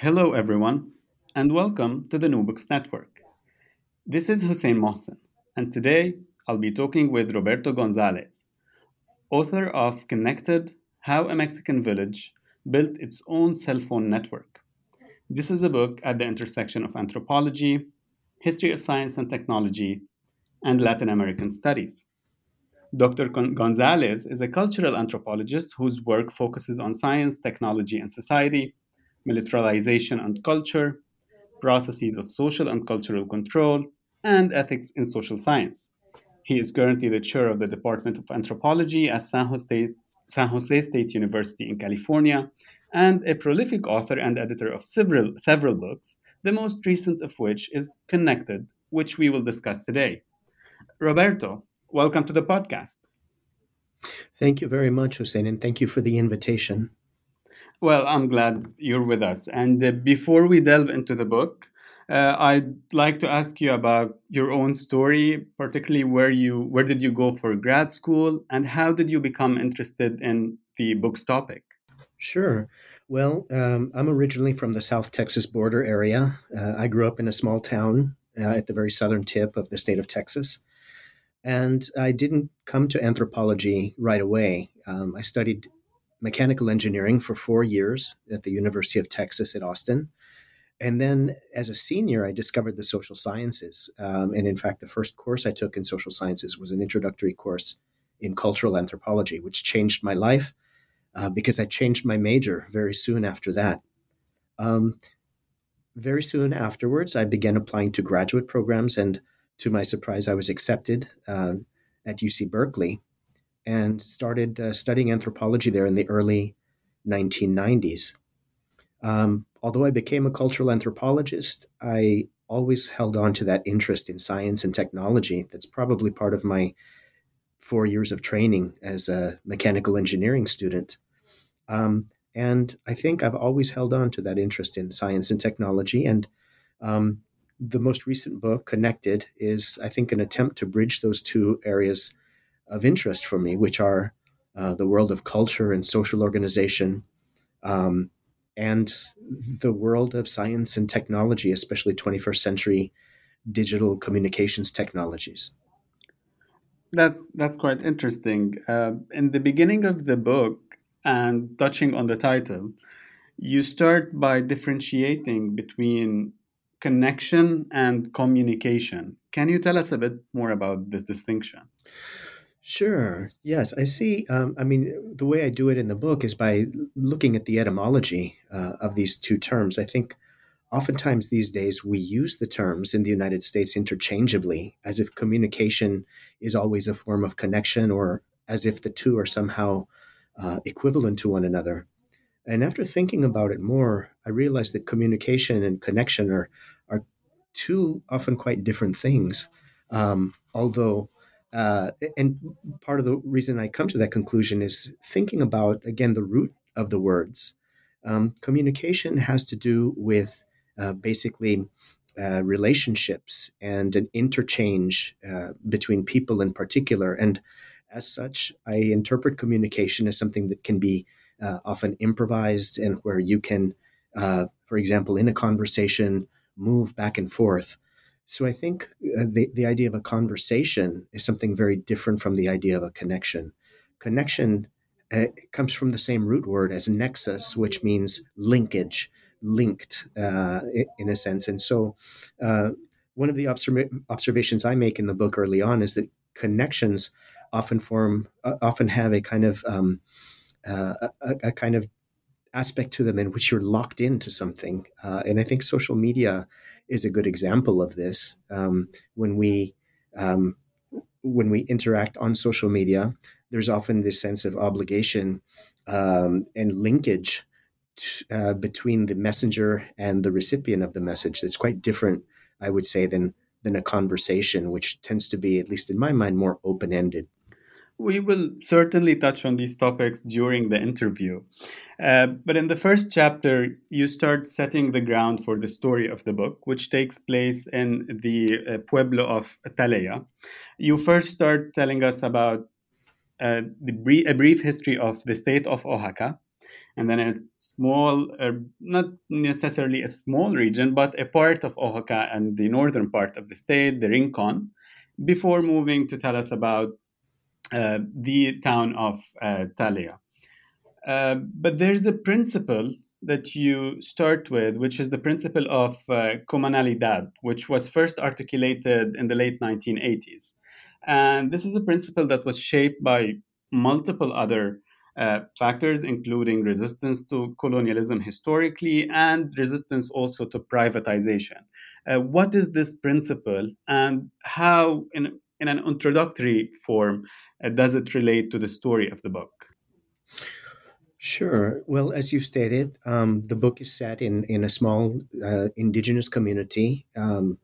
Hello, everyone, and welcome to the New Books Network. This is Hussein Mohsen, and today I'll be talking with Roberto Gonzalez, author of Connected How a Mexican Village Built Its Own Cell Phone Network. This is a book at the intersection of anthropology, history of science and technology, and Latin American studies. Dr. Gonzalez is a cultural anthropologist whose work focuses on science, technology, and society militarization and culture, processes of social and cultural control, and ethics in social science. He is currently the chair of the Department of Anthropology at San Jose, San Jose State University in California and a prolific author and editor of several, several books, the most recent of which is Connected, which we will discuss today. Roberto, welcome to the podcast. Thank you very much, Hussein, and thank you for the invitation. Well, I'm glad you're with us. And uh, before we delve into the book, uh, I'd like to ask you about your own story, particularly where you where did you go for grad school, and how did you become interested in the book's topic? Sure. Well, um, I'm originally from the South Texas border area. Uh, I grew up in a small town uh, at the very southern tip of the state of Texas. And I didn't come to anthropology right away. Um, I studied mechanical engineering for four years at the University of Texas at Austin. And then as a senior, I discovered the social sciences. Um, and in fact, the first course I took in social sciences was an introductory course in cultural anthropology, which changed my life uh, because I changed my major very soon after that. Um, very soon afterwards, I began applying to graduate programs, and to my surprise, I was accepted uh, at UC Berkeley and started uh, studying anthropology there in the early 1990s. Um, although I became a cultural anthropologist, I always held on to that interest in science and technology. That's probably part of my four years of training as a mechanical engineering student. Um, and I think I've always held on to that interest in science and technology. And um, the most recent book, Connected, is, I think, an attempt to bridge those two areas of interest for me, which are uh, the world of culture and social organization, um, and the world of science and technology, especially 21st century digital communications technologies. That's that's quite interesting. Uh, in the beginning of the book, and touching on the title, you start by differentiating between connection and communication. Can you tell us a bit more about this distinction? Sure. Yes, I see. Um, I mean, the way I do it in the book is by looking at the etymology uh, of these two terms. I think oftentimes these days we use the terms in the United States interchangeably, as if communication is always a form of connection or as if the two are somehow uh, equivalent to one another. And after thinking about it more, I realized that communication and connection are, are two often quite different things. Um, although uh, and part of the reason I come to that conclusion is thinking about, again, the root of the words. Um, communication has to do with uh, basically uh, relationships and an interchange uh, between people in particular. And as such, I interpret communication as something that can be uh, often improvised and where you can, uh, for example, in a conversation, move back and forth. So I think uh, the, the idea of a conversation is something very different from the idea of a connection. Connection uh, comes from the same root word as nexus, which means linkage, linked uh, in a sense. And so uh, one of the observ- observations I make in the book early on is that connections often form, uh, often have a kind of um, uh, a, a, kind of aspect to them in which you're locked into something. and I think social media is a good example of this. Um, when we um, when we interact on social media, there's often this sense of obligation um, and linkage t- uh, between the messenger and the recipient of the message. That's quite different, I would say, than than a conversation, which tends to be, at least in my mind, more open ended. We will certainly touch on these topics during the interview. Uh, but in the first chapter, you start setting the ground for the story of the book, which takes place in the uh, pueblo of Talea. You first start telling us about uh, the a brief history of the state of Oaxaca, and then a small, uh, not necessarily a small region, but a part of Oaxaca and the northern part of the state, the Rincon, before moving to tell us about the town of uh, Talea. Uh, but there's the principle that you start with, which is the principle of uh, comunalidad, which was first articulated in the late 1980s. And this is a principle that was shaped by multiple other uh, factors, including resistance to colonialism historically and resistance also to privatization. Uh, what is this principle and how, in, in an introductory form, uh, does it relate to the story of the book? Sure. Well, as you stated, um, the book is set in, in a small uh, indigenous community um,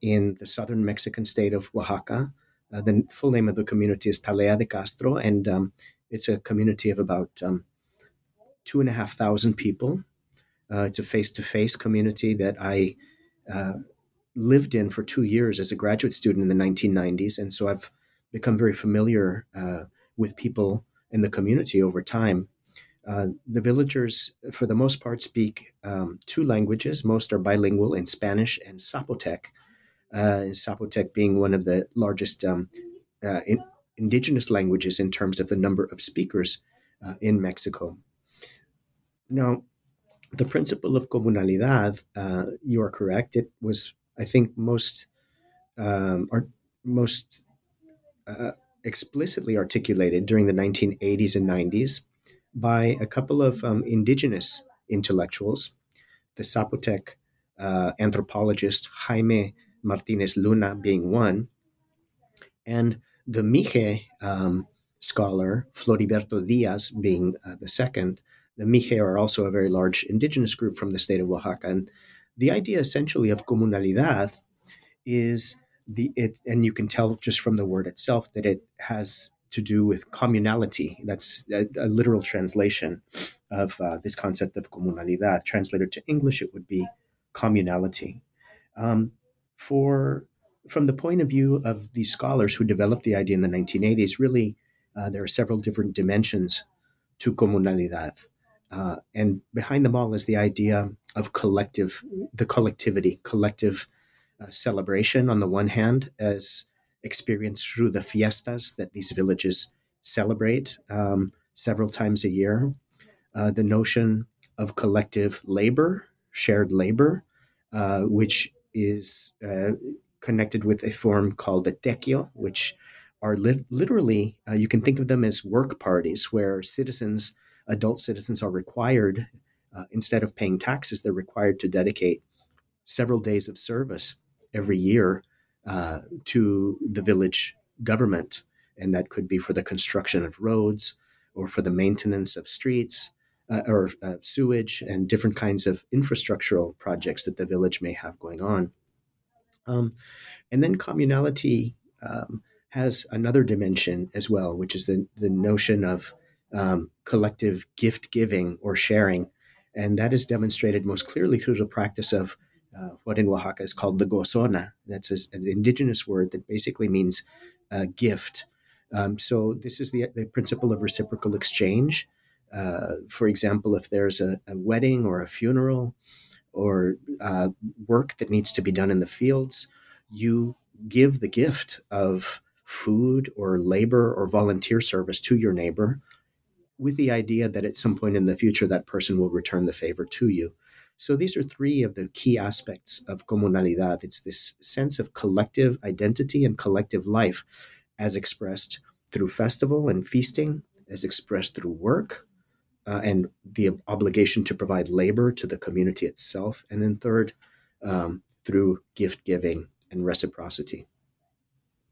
in the southern Mexican state of Oaxaca. Uh, the full name of the community is Talea de Castro, and um, it's a community of about um, two and a half thousand people. Uh, it's a face to face community that I uh, lived in for two years as a graduate student in the 1990s. And so I've become very familiar uh, with people in the community over time. Uh, the villagers, for the most part, speak um, two languages. Most are bilingual in Spanish and Zapotec. Uh, Zapotec being one of the largest um, uh, in, indigenous languages in terms of the number of speakers uh, in Mexico. Now, the principle of comunalidad, uh, you are correct. It was, I think, most um, or most uh, explicitly articulated during the 1980s and 90s by a couple of um, indigenous intellectuals, the Zapotec uh, anthropologist Jaime Martinez Luna being one, and the Mixe um, scholar, Floriberto Diaz, being uh, the second. The Mixe are also a very large indigenous group from the state of Oaxaca. And the idea essentially of comunalidad is the it, and you can tell just from the word itself that it has to do with communality. That's a, a literal translation of uh, this concept of comunalidad. Translated to English, it would be communality. Um, for from the point of view of these scholars who developed the idea in the 1980s, really, uh, there are several different dimensions to comunalidad. Uh, and behind them all is the idea of collective, the collectivity, collective uh, celebration on the one hand, as experienced through the fiestas that these villages celebrate um, several times a year. Uh, the notion of collective labor, shared labor, uh, which is uh, connected with a form called the tequio, which are li- literally, uh, you can think of them as work parties where citizens, adult citizens, are required, uh, instead of paying taxes, they're required to dedicate several days of service every year uh, to the village government. And that could be for the construction of roads or for the maintenance of streets. Uh, or uh, sewage and different kinds of infrastructural projects that the village may have going on. Um, and then communality um, has another dimension as well, which is the, the notion of um, collective gift giving or sharing. And that is demonstrated most clearly through the practice of uh, what in Oaxaca is called the gozona. That's an indigenous word that basically means uh, gift. Um, so this is the, the principle of reciprocal exchange. Uh, for example, if there's a, a, wedding or a funeral, or uh, work that needs to be done in the fields, you give the gift of food or labor or volunteer service to your neighbor with the idea that at some point in the future that person will return the favor to you. So these are three of the key aspects of comunalidad. It's this sense of collective identity and collective life as expressed through festival and feasting, as expressed through work, uh, and the obligation to provide labor to the community itself. And then third, um, through gift giving and reciprocity.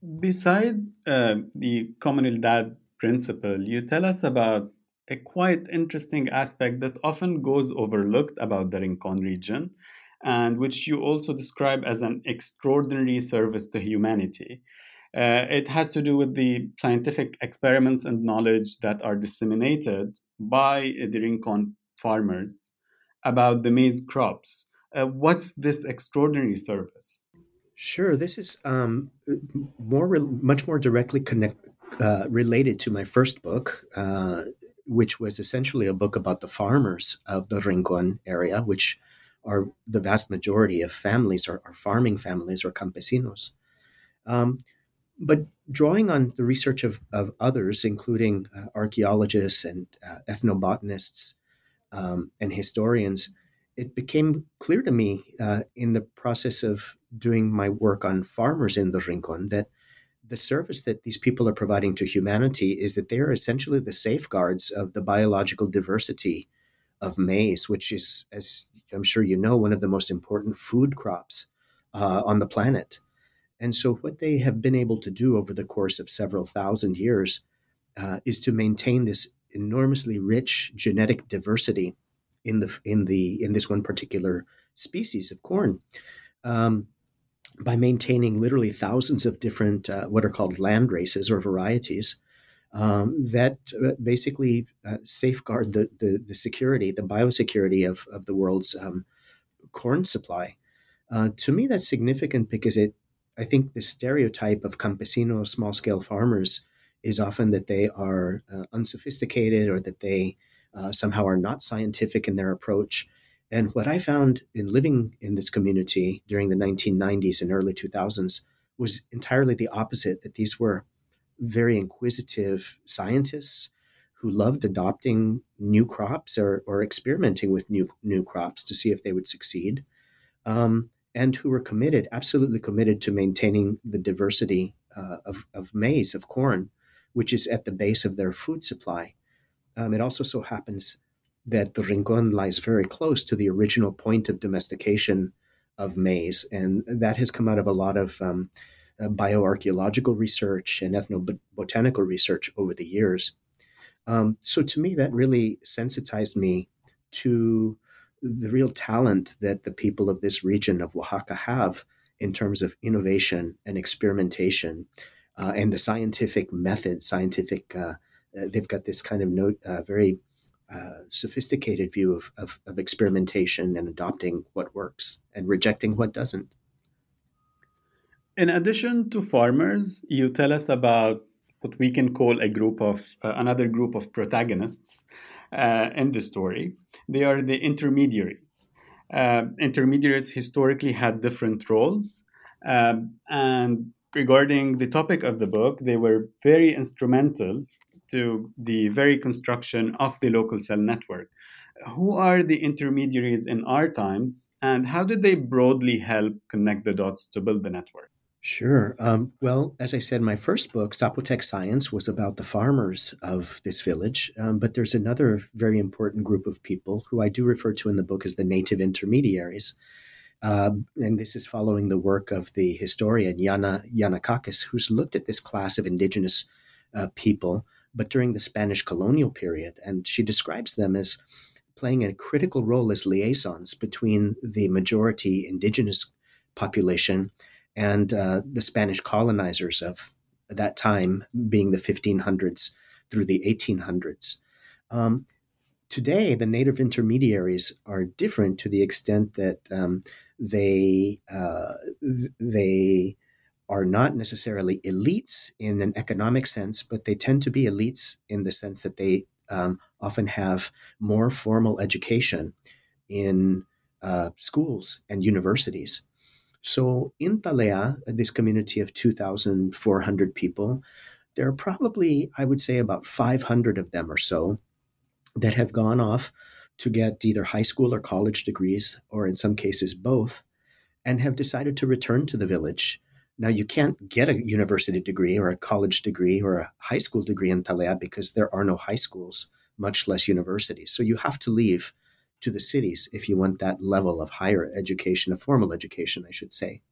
Beside uh, the comunidad principle, you tell us about a quite interesting aspect that often goes overlooked about the Rincon region, and which you also describe as an extraordinary service to humanity. Uh, it has to do with the scientific experiments and knowledge that are disseminated by the Rincon farmers about the maize crops. Uh, what's this extraordinary service? Sure, this is um, more much more directly connect uh, related to my first book, uh, which was essentially a book about the farmers of the Rincon area, which are the vast majority of families are, are farming families or campesinos. Um, but drawing on the research of, of others, including uh, archaeologists and uh, ethnobotanists um, and historians, it became clear to me uh, in the process of doing my work on farmers in the Rincon that the service that these people are providing to humanity is that they are essentially the safeguards of the biological diversity of maize, which is, as I'm sure you know, one of the most important food crops uh, on the planet. And so, what they have been able to do over the course of several thousand years uh, is to maintain this enormously rich genetic diversity in the in the in this one particular species of corn um, by maintaining literally thousands of different uh, what are called land races or varieties um, that uh, basically uh, safeguard the, the, the security the biosecurity of of the world's um, corn supply. Uh, to me, that's significant because it I think the stereotype of campesino small scale farmers is often that they are uh, unsophisticated or that they uh, somehow are not scientific in their approach. And what I found in living in this community during the 1990s and early 2000s was entirely the opposite that these were very inquisitive scientists who loved adopting new crops or, or experimenting with new, new crops to see if they would succeed, um, and who were committed, absolutely committed to maintaining the diversity uh, of, of maize, of corn, which is at the base of their food supply. Um, it also so happens that the Rincon lies very close to the original point of domestication of maize, and that has come out of a lot of um, uh, bioarchaeological research and ethnobotanical research over the years. Um, so to me, that really sensitized me to the real talent that the people of this region of Oaxaca have in terms of innovation and experimentation uh, and the scientific method, scientific uh, uh, they've got this kind of note, uh, very sophisticated view of, of, of experimentation and adopting what works and rejecting what doesn't. In addition to farmers, you tell us about what we can call a group of uh, another group of protagonists uh, in the story. They are the intermediaries. Uh, intermediaries historically had different roles, um, and regarding the topic of the book, they were very instrumental to the very construction of the local cell network. Who are the intermediaries in our times, and how did they broadly help connect the dots to build the network? Sure. Um, well, as I said, my first book, Zapotec Science, was about the farmers of this village. Um, but there's another very important group of people who I do refer to in the book as the native intermediaries. Um, and this is following the work of the historian Yanna Yannakakis, who's looked at this class of indigenous uh, people but during the Spanish colonial period. And she describes them as playing a critical role as liaisons between the majority indigenous population and uh, the Spanish colonizers of that time, being the 1500s through the 1800s. Um, today, the native intermediaries are different to the extent that um, they uh, they are not necessarily elites in an economic sense, but they tend to be elites in the sense that they um, often have more formal education in uh, schools and universities. So in Talea, this community of 2,400 people, there are probably, I would say, about 500 of them or so that have gone off to get either high school or college degrees, or in some cases both, and have decided to return to the village now, you can't get a university degree or a college degree or a high school degree in Talea because there are no high schools, much less universities. So you have to leave to the cities if you want that level of higher education, of formal education, I should say.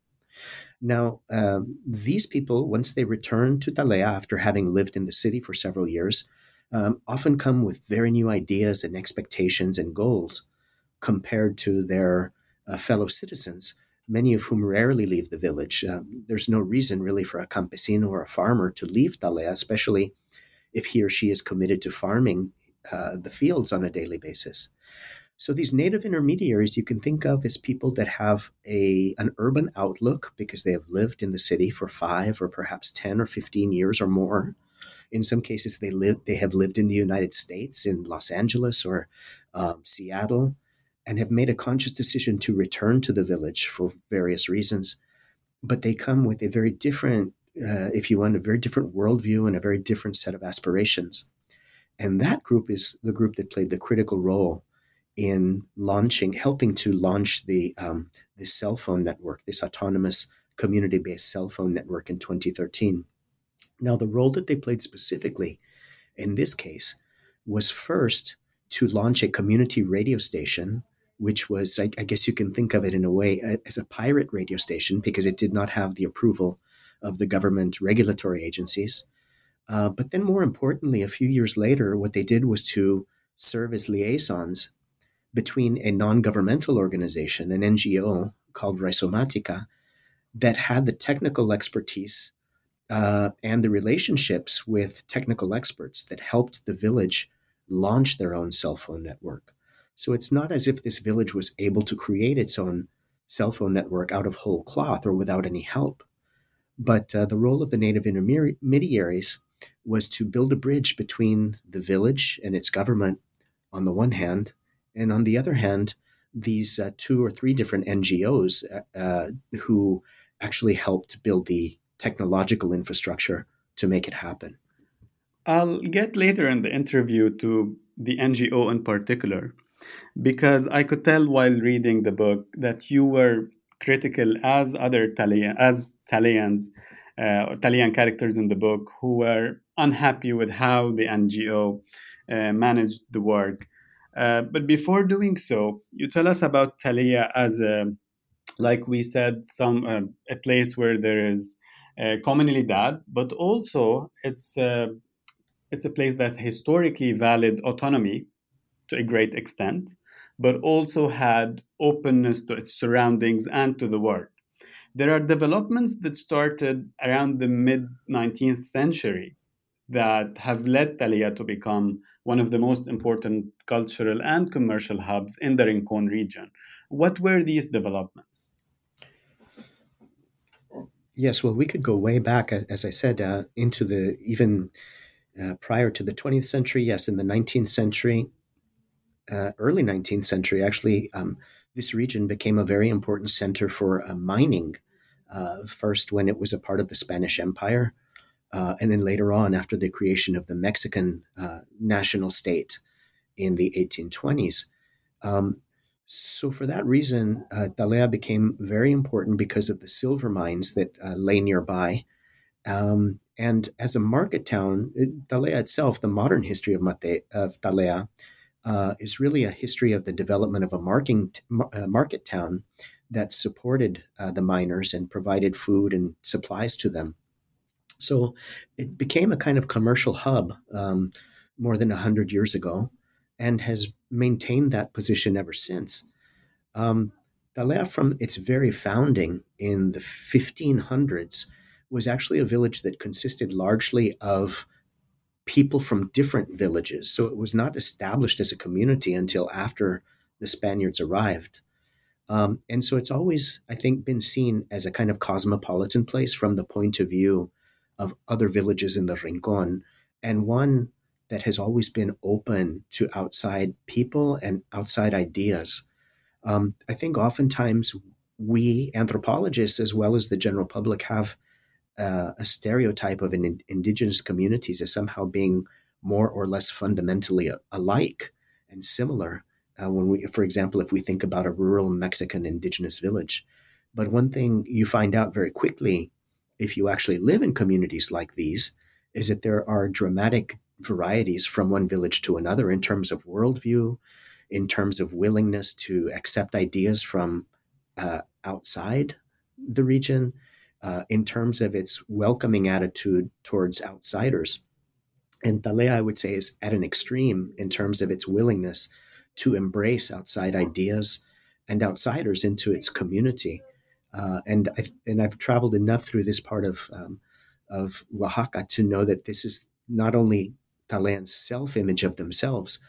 Now, um, these people, once they return to Talea after having lived in the city for several years, um, often come with very new ideas and expectations and goals compared to their uh, fellow citizens, many of whom rarely leave the village. Um, there's no reason really for a campesino or a farmer to leave Talea, especially if he or she is committed to farming uh, the fields on a daily basis. So these native intermediaries you can think of as people that have a an urban outlook because they have lived in the city for 5 or perhaps 10 or 15 years or more. In some cases they live they have lived in the United States in Los Angeles or um, Seattle and have made a conscious decision to return to the village for various reasons. But they come with a very different, uh, if you want, a very different worldview and a very different set of aspirations. And that group is the group that played the critical role in launching, helping to launch the um, this cell phone network, this autonomous community-based cell phone network in 2013. Now, the role that they played specifically in this case was first to launch a community radio station which was, I, I, guess you can think of it in a way, as a pirate radio station because it did not have the approval of the government regulatory agencies. Uh, but then, more importantly, a few years later, what they did was to serve as liaisons between a non governmental organization, an NGO called Rhizomatica, that had the technical expertise uh, and the relationships with technical experts that helped the village launch their own cell phone network. So it's not as if this village was able to create its own cell phone network out of whole cloth or without any help. But uh, the role of the native intermediaries was to build a bridge between the village and its government on the one hand, and on the other hand, these uh, two or three different NGOs uh, uh, who actually helped build the technological infrastructure to make it happen. I'll get later in the interview to the NGO in particular because I could tell while reading the book that you were critical as other Talean, as Taleans, uh, Talean characters in the book who were unhappy with how the NGO uh, managed the work. Uh, but before doing so, you tell us about Talea as a, like we said, some uh, a place where there is uh, comunidad, but also it's uh, it's a place that's historically valid autonomy to a great extent, but also had openness to its surroundings and to the world. There are developments that started around the mid 19th century that have led Talea to become one of the most important cultural and commercial hubs in the Rincon region. What were these developments? Yes, well, we could go way back, as I said, uh, into the even uh, prior to the 20th century. Yes, in the 19th century, uh, early 19th century, actually, um, this region became a very important center for uh, mining. Uh, first, when it was a part of the Spanish Empire, uh, and then later on, after the creation of the Mexican uh, national state in the 1820s. Um, so, for that reason, uh, Talea became very important because of the silver mines that lay nearby. Um, and as a market town, Talea itself, the modern history of, Mate, of Talea, uh, is really a history of the development of a marking, uh, market town that supported uh, the miners and provided food and supplies to them. So it became a kind of commercial hub um, more than 100 years ago and has maintained that position ever since. Um, Talea, from its very founding in the 1500s, was actually a village that consisted largely of people from different villages. So it was not established as a community until after the Spaniards arrived. Um, and so it's always, I think, been seen as a kind of cosmopolitan place from the point of view of other villages in the Rincon, and one that has always been open to outside people and outside ideas. Um, I think oftentimes we anthropologists, as well as the general public, have uh, a stereotype of in, indigenous communities as somehow being more or less fundamentally alike and similar. Uh, when we, for example, if we think about a rural Mexican indigenous village, but one thing you find out very quickly if you actually live in communities like these is that there are dramatic varieties from one village to another in terms of worldview, in terms of willingness to accept ideas from uh, outside the region, uh, in terms of its welcoming attitude towards outsiders. And Talea, I would say, is at an extreme in terms of its willingness to embrace outside ideas and outsiders into its community. Uh, and I and I've traveled enough through this part of um, of Oaxaca to know that this is not only Talean's self image of themselves,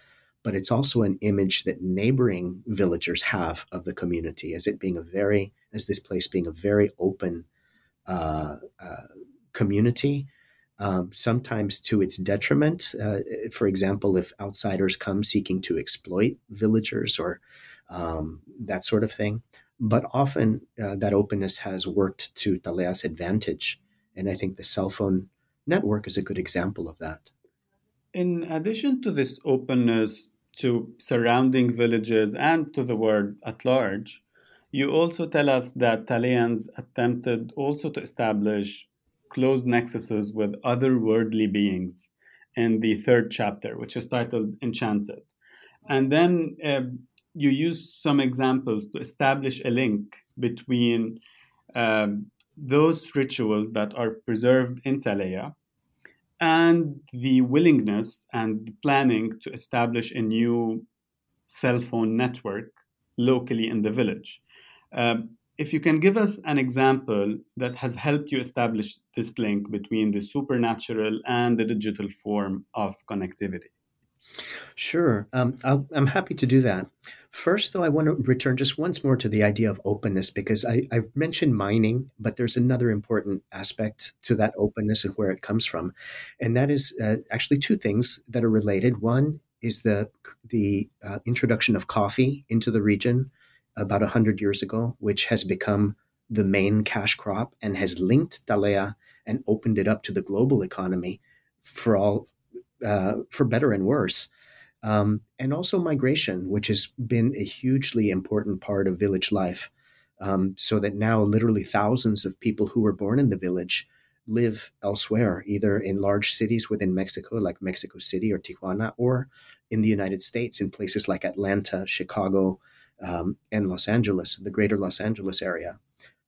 but it's also an image that neighboring villagers have of the community as it being a very as this place being a very open uh, uh, community um, sometimes to its detriment. Uh, for example, if outsiders come seeking to exploit villagers or um, that sort of thing. But often uh, that openness has worked to Talea's advantage. And I think the cell phone network is a good example of that. In addition to this openness to surrounding villages and to the world at large, you also tell us that Taleans attempted also to establish close nexuses with other worldly beings in the third chapter, which is titled Enchanted. And then uh, you use some examples to establish a link between um, those rituals that are preserved in Talea and the willingness and planning to establish a new cell phone network locally in the village. Um, if you can give us an example that has helped you establish this link between the supernatural and the digital form of connectivity. Sure. Um, i am happy to do that. First, though, I want to return just once more to the idea of openness because I, I mentioned mining, but there's another important aspect to that openness and where it comes from. And that is uh, actually two things that are related. One is the, the uh, introduction of coffee into the region about 100 years ago, which has become the main cash crop and has linked Talea and opened it up to the global economy for all uh, for better and worse. Um, and also migration, which has been a hugely important part of village life. Um, so that now literally thousands of people who were born in the village live elsewhere, either in large cities within Mexico, like Mexico City or Tijuana, or in the United States in places like Atlanta, Chicago, um, and Los Angeles, the greater Los Angeles area.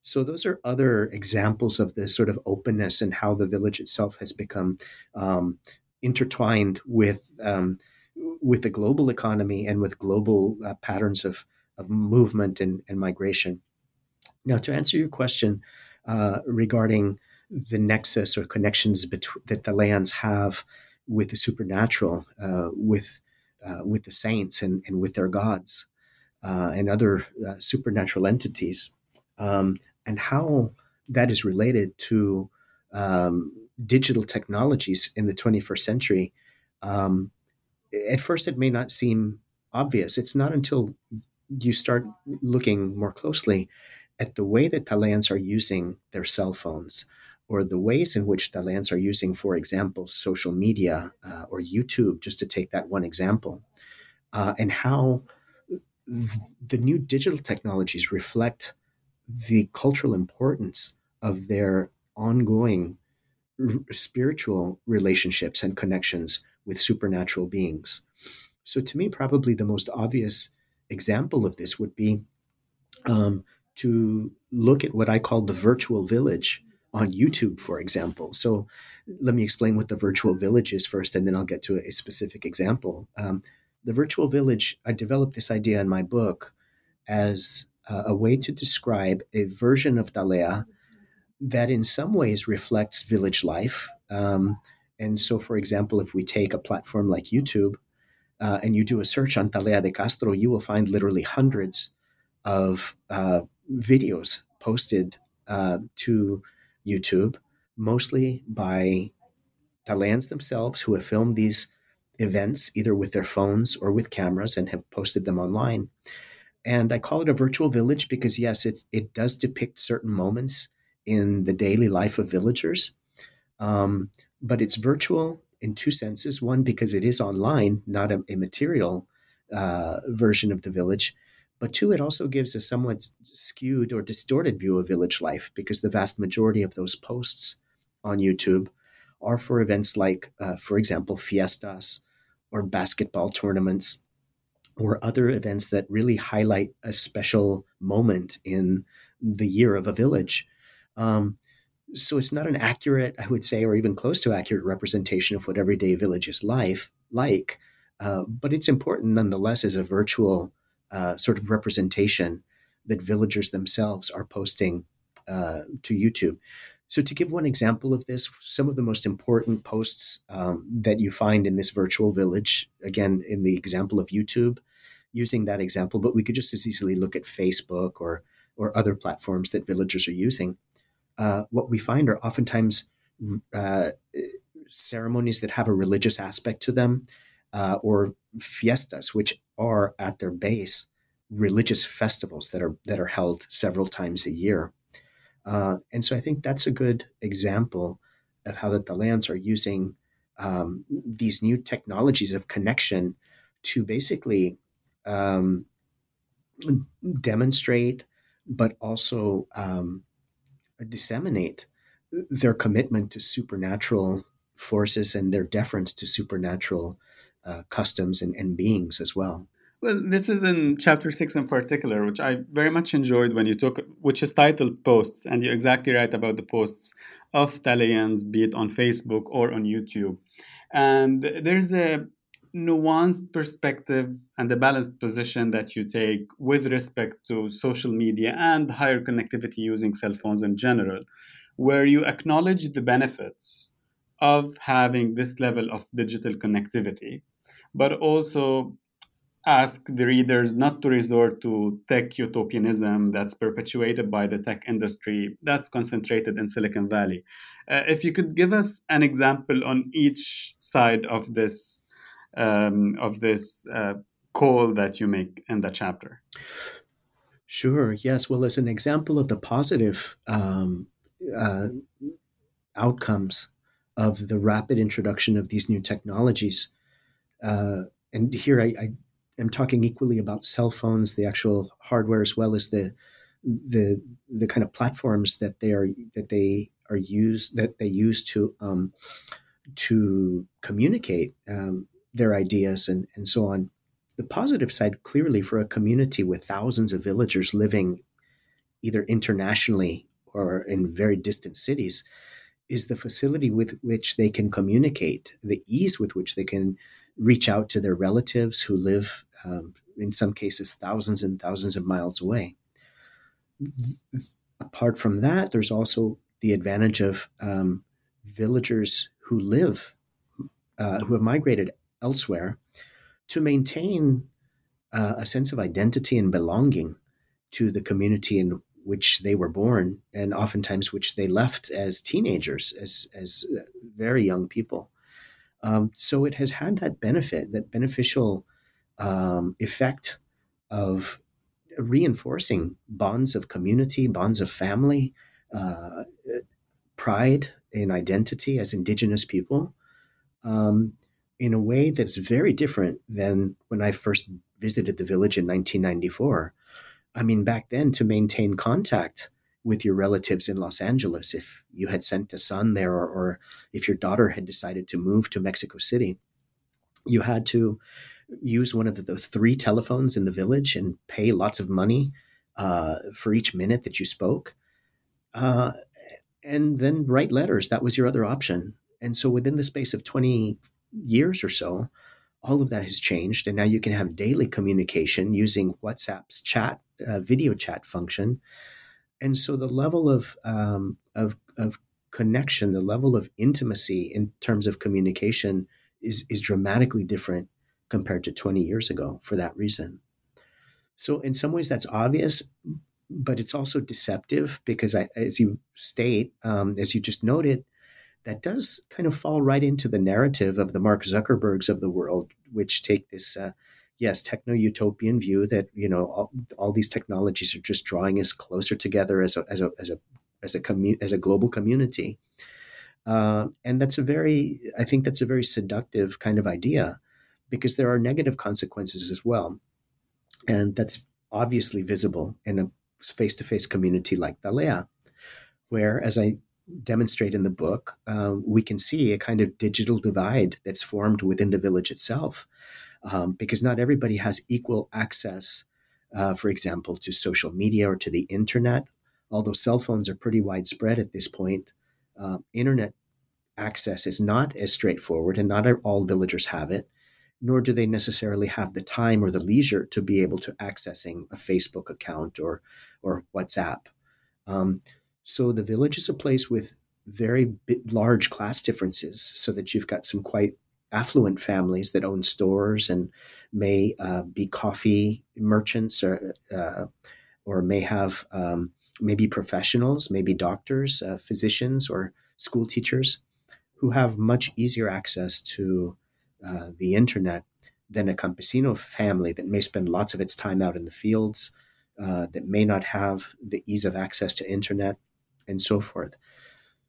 So those are other examples of this sort of openness and how the village itself has become um, intertwined with um, with the global economy and with global uh, patterns of of movement and, and, migration. Now, to answer your question uh, regarding the nexus or connections between, that Taleans have with the supernatural, uh, with uh, with the saints and, and with their gods, uh, and other uh, supernatural entities, um, and how that is related to um, digital technologies in the 21st century. Um, at first, it may not seem obvious. It's not until you start looking more closely at the way that Taleans are using their cell phones or the ways in which Taleans are using, for example, social media uh, or YouTube, just to take that one example, uh, and how the new digital technologies reflect the cultural importance of their ongoing r- spiritual relationships and connections with supernatural beings. So, to me, probably the most obvious example of this would be um, to look at what I call the virtual village on YouTube, for example. So, let me explain what the virtual village is first, and then I'll get to a specific example. Um, the virtual village, I developed this idea in my book as uh, a way to describe a version of Talea that in some ways reflects village life. Um, and so, for example, if we take a platform like YouTube uh, and you do a search on Talea de Castro, you will find literally hundreds of uh, videos posted uh, to YouTube, mostly by Taleans themselves who have filmed these events either with their phones or with cameras and have posted them online. And I call it a virtual village because yes, it's, it does depict certain moments in the daily life of villagers. Um, but it's virtual in two senses. One, because it is online, not a, a material uh, version of the village. But two, it also gives a somewhat skewed or distorted view of village life because the vast majority of those posts on YouTube are for events like, uh, for example, fiestas or basketball tournaments or other events that really highlight a special moment in the year of a village. Um, so it's not an accurate, I would say, or even close to accurate representation of what everyday villages life like, uh, but it's important nonetheless as a virtual uh, sort of representation that villagers themselves are posting uh, to YouTube. So, to give one example of this, some of the most important posts um, that you find in this virtual village, again, in the example of YouTube, using that example, but we could just as easily look at Facebook or or other platforms that villagers are using. Uh, what we find are oftentimes uh, ceremonies that have a religious aspect to them, uh, or fiestas, which are at their base religious festivals that are that are held several times a year. Uh, and so I think that's a good example of how the Taleans are using um, these new technologies of connection to basically um, demonstrate, but also um, disseminate their commitment to supernatural forces and their deference to supernatural uh, customs and, and beings as well. Well, this is in chapter six in particular, which I very much enjoyed when you took, which is titled Posts, and you're exactly right about the posts of Taleans, be it on Facebook or on YouTube. And there's a nuanced perspective and a balanced position that you take with respect to social media and higher connectivity using cell phones in general, where you acknowledge the benefits of having this level of digital connectivity, but also ask the readers not to resort to tech utopianism that's perpetuated by the tech industry that's concentrated in Silicon Valley. Uh, if you could give us an example on each side of this um, of this uh, call that you make in the chapter. Sure. Yes. Well, as an example of the positive um, uh, outcomes of the rapid introduction of these new technologies, uh, and here I, I am talking equally about cell phones, the actual hardware, as well as the the the kind of platforms that they are that they are used that they use to um, to communicate um, their ideas and, and so on. The positive side, clearly, for a community with thousands of villagers living either internationally or in very distant cities, is the facility with which they can communicate, the ease with which they can reach out to their relatives who live, um, in some cases, thousands and thousands of miles away. Apart from that, there's also the advantage of um, villagers who live, uh, who have migrated elsewhere to maintain uh, a sense of identity and belonging to the community in which they were born and oftentimes which they left as teenagers as, as very young people um, so it has had that benefit that beneficial um, effect of reinforcing bonds of community bonds of family uh, pride in identity as indigenous people um, in a way that's very different than when I first visited the village in 1994. I mean, back then, to maintain contact with your relatives in Los Angeles, if you had sent a son there or, or if your daughter had decided to move to Mexico City, you had to use one of the three telephones in the village and pay lots of money uh, for each minute that you spoke. Uh, and then write letters. That was your other option. And so within the space of 20 years or so, all of that has changed. And now you can have daily communication using WhatsApp's chat, uh, video chat function. And so the level of, um, of, of connection, the level of intimacy in terms of communication is, is dramatically different compared to 20 years ago for that reason. So, in some ways, that's obvious, but it's also deceptive because, I, as you state, um, as you just noted, that does kind of fall right into the narrative of the Mark Zuckerbergs of the world, which take this, uh, yes, techno utopian view that you know all, all, these technologies are just drawing us closer together as a as a as a as a commu- as a global community, uh, and that's a very I think that's a very seductive kind of idea because there are negative consequences as well, and that's obviously visible in a face to face community like Talea, where as I demonstrate in the book, um, we can see a kind of digital divide that's formed within the village itself, um, because not everybody has equal access, uh, for example, to social media or to the internet. Although cell phones are pretty widespread at this point, uh, internet access is not as straightforward, and not all villagers have it, nor do they necessarily have the time or the leisure to be able to accessing a Facebook account or or WhatsApp. Um, so the village is a place with very large class differences, so that you've got some quite affluent families that own stores and may uh, be coffee merchants or uh, or may have um, maybe professionals, maybe doctors, uh, physicians, or school teachers who have much easier access to uh, the internet than a campesino family that may spend lots of its time out in the fields, uh, that may not have the ease of access to internet, and so forth.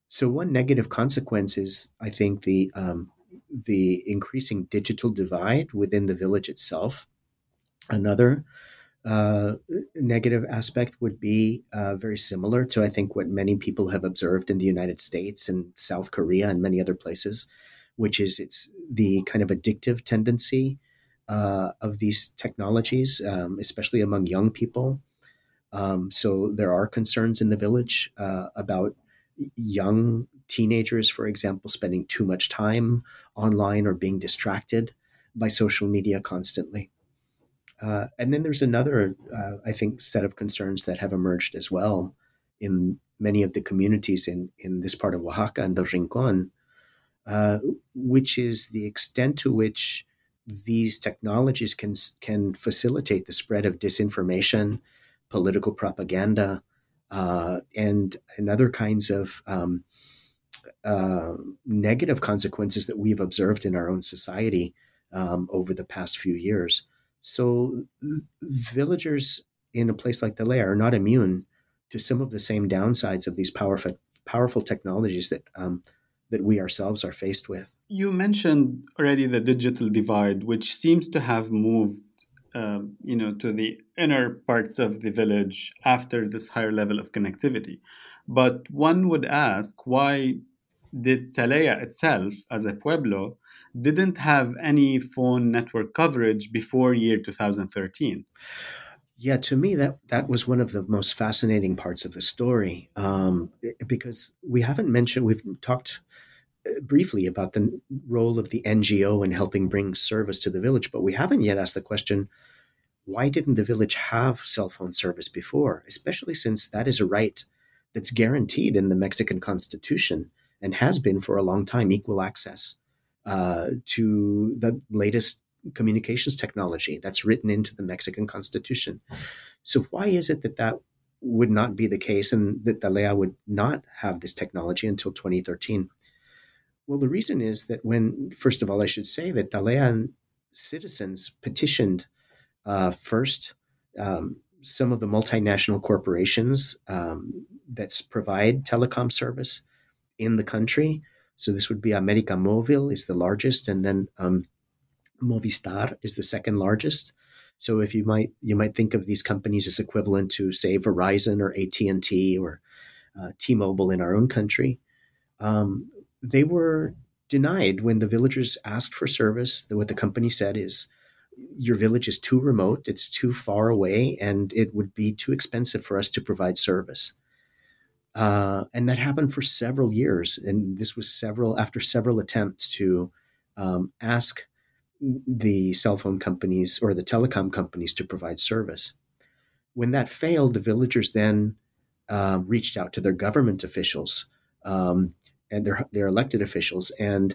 So one negative consequence is, I think, the um, the increasing digital divide within the village itself. Another uh, negative aspect would be uh, very similar to, I think, what many people have observed in the United States and South Korea and many other places, which is it's the kind of addictive tendency uh, of these technologies, um, especially among young people. Um, so there are concerns in the village uh, about young teenagers, for example, spending too much time online or being distracted by social media constantly. Uh, and then there's another, uh, I think, set of concerns that have emerged as well in many of the communities in, in this part of Oaxaca and the Rincon, uh, which is the extent to which these technologies can can facilitate the spread of disinformation, political propaganda, uh, and and other kinds of um, uh, negative consequences that we've observed in our own society um, over the past few years. So villagers in a place like Talea are not immune to some of the same downsides of these powerful powerful technologies that um, that we ourselves are faced with. You mentioned already the digital divide, which seems to have moved um, you know, to the inner parts of the village after this higher level of connectivity. But one would ask why did Talea itself, as a pueblo, didn't have any phone network coverage before year 2013? Yeah, to me that that was one of the most fascinating parts of the story um, because we haven't mentioned we've talked uh, briefly about the role of the NGO in helping bring service to the village, but we haven't yet asked the question why didn't the village have cell phone service before, especially since that is a right that's guaranteed in the Mexican Constitution and has been for a long time equal access uh, to the latest communications technology that's written into the Mexican Constitution. So, why is it that that would not be the case and that Talea would not have this technology until 2013? Well, the reason is that when, first of all, I should say that Talean citizens petitioned uh, first um, some of the multinational corporations um, that provide telecom service in the country. So this would be America Móvil is the largest, and then um, Movistar is the second largest. So if you might you might think of these companies as equivalent to say Verizon or AT and T or uh, T-Mobile in our own country, um, they were denied when the villagers asked for service. What the company said is, your village is too remote, it's too far away, and it would be too expensive for us to provide service. Uh, and that happened for several years. And this was several after several attempts to um, ask the cell phone companies or the telecom companies to provide service. When that failed, the villagers then uh, reached out to their government officials um, and their, their elected officials and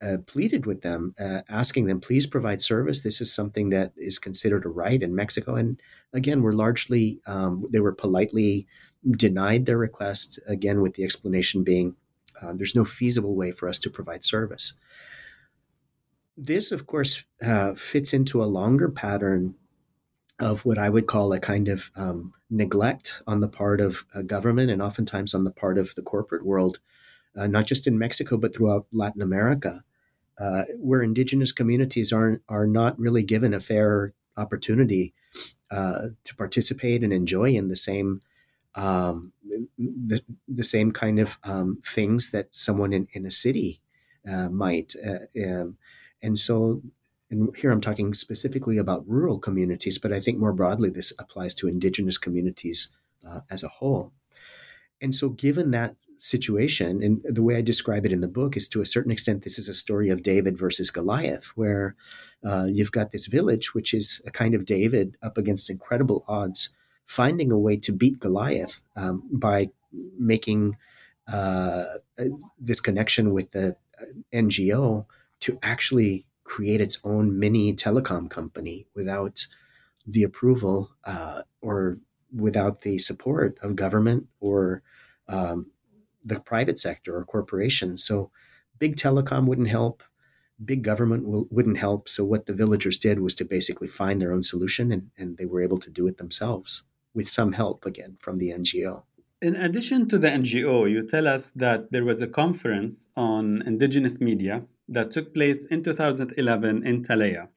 uh, pleaded with them, uh, asking them, please provide service. This is something that is considered a right in Mexico. And again, we're largely, um, they were politely denied their request, again, with the explanation being uh, there's no feasible way for us to provide service. This, of course, uh, fits into a longer pattern of what I would call a kind of um, neglect on the part of government and oftentimes on the part of the corporate world, uh, not just in Mexico, but throughout Latin America, uh, where indigenous communities are are not really given a fair opportunity uh, to participate and enjoy in the same um, the, the same kind of um, things that someone in, in a city uh, might. Uh, um, and so, and here I'm talking specifically about rural communities, but I think more broadly this applies to indigenous communities uh, as a whole. And so, given that situation, and the way I describe it in the book is to a certain extent, this is a story of David versus Goliath, where uh, you've got this village, which is a kind of David up against incredible odds, finding a way to beat Goliath um, by making uh, this connection with the uh, NGO to actually create its own mini telecom company without the approval uh, or without the support of government or um, the private sector or corporations. So big telecom wouldn't help, big government will, wouldn't help. So what the villagers did was to basically find their own solution, and, and they were able to do it themselves with some help again from the NGO. In addition to the NGO, you tell us that there was a conference on indigenous media that took place in 2011 in Talea,